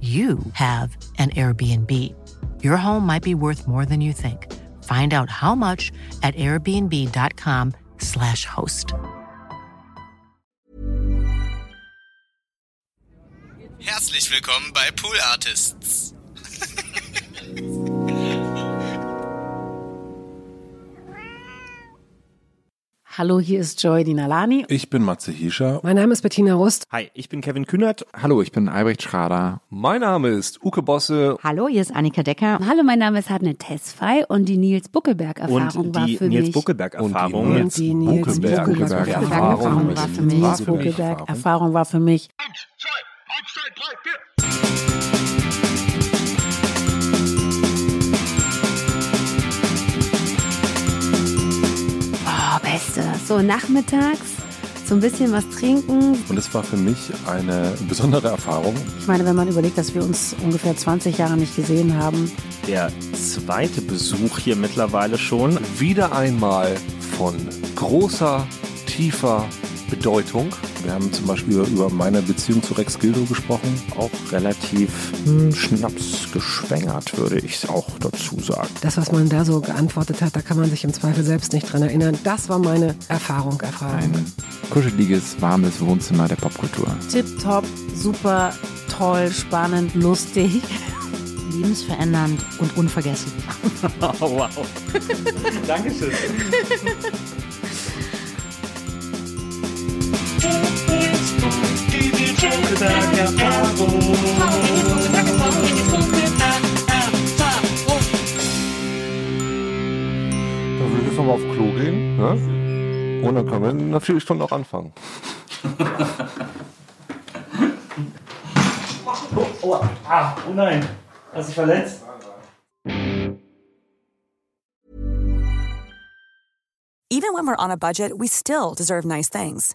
you have an Airbnb. Your home might be worth more than you think. Find out how much at airbnb.com/slash host. Herzlich willkommen bei Pool Artists. Hallo, hier ist Joy Dinalani. Ich bin Matze Hiescher. Mein Name ist Bettina Rust. Hi, ich bin Kevin Kühnert. Hallo, ich bin Albrecht Schrader. Mein Name ist Uke Bosse. Hallo, hier ist Annika Decker. Hallo, mein Name ist Hadne Tesfay und die Nils Buckelberg-Erfahrung war für Nils mich. Buckelberg-Erfahrung. Und die Nils Buckelberg-Erfahrung war für mich. Nils Buckelberg-Erfahrung war für mich. Oh, beste. So nachmittags so ein bisschen was trinken. Und es war für mich eine besondere Erfahrung. Ich meine, wenn man überlegt, dass wir uns ungefähr 20 Jahre nicht gesehen haben. Der zweite Besuch hier mittlerweile schon. Wieder einmal von großer, tiefer Bedeutung. Wir haben zum Beispiel über meine Beziehung zu Rex Gildo gesprochen. Auch relativ hm, schnapsgeschwängert, würde ich auch dazu sagen. Das, was man da so geantwortet hat, da kann man sich im Zweifel selbst nicht dran erinnern. Das war meine Erfahrung, Erfahrung. Ein kuscheliges, warmes Wohnzimmer der Popkultur. Tipptopp, super, toll, spannend, lustig. Lebensverändernd und unvergesslich. oh, wow. Dankeschön. Dann würde ich jetzt nochmal auf Klo gehen. Ne? Und dann können wir in einer Viertelstunde auch anfangen. Oh, oh, ah, oh nein. Hast du dich verletzt? Even when we're on a budget, we still deserve nice things.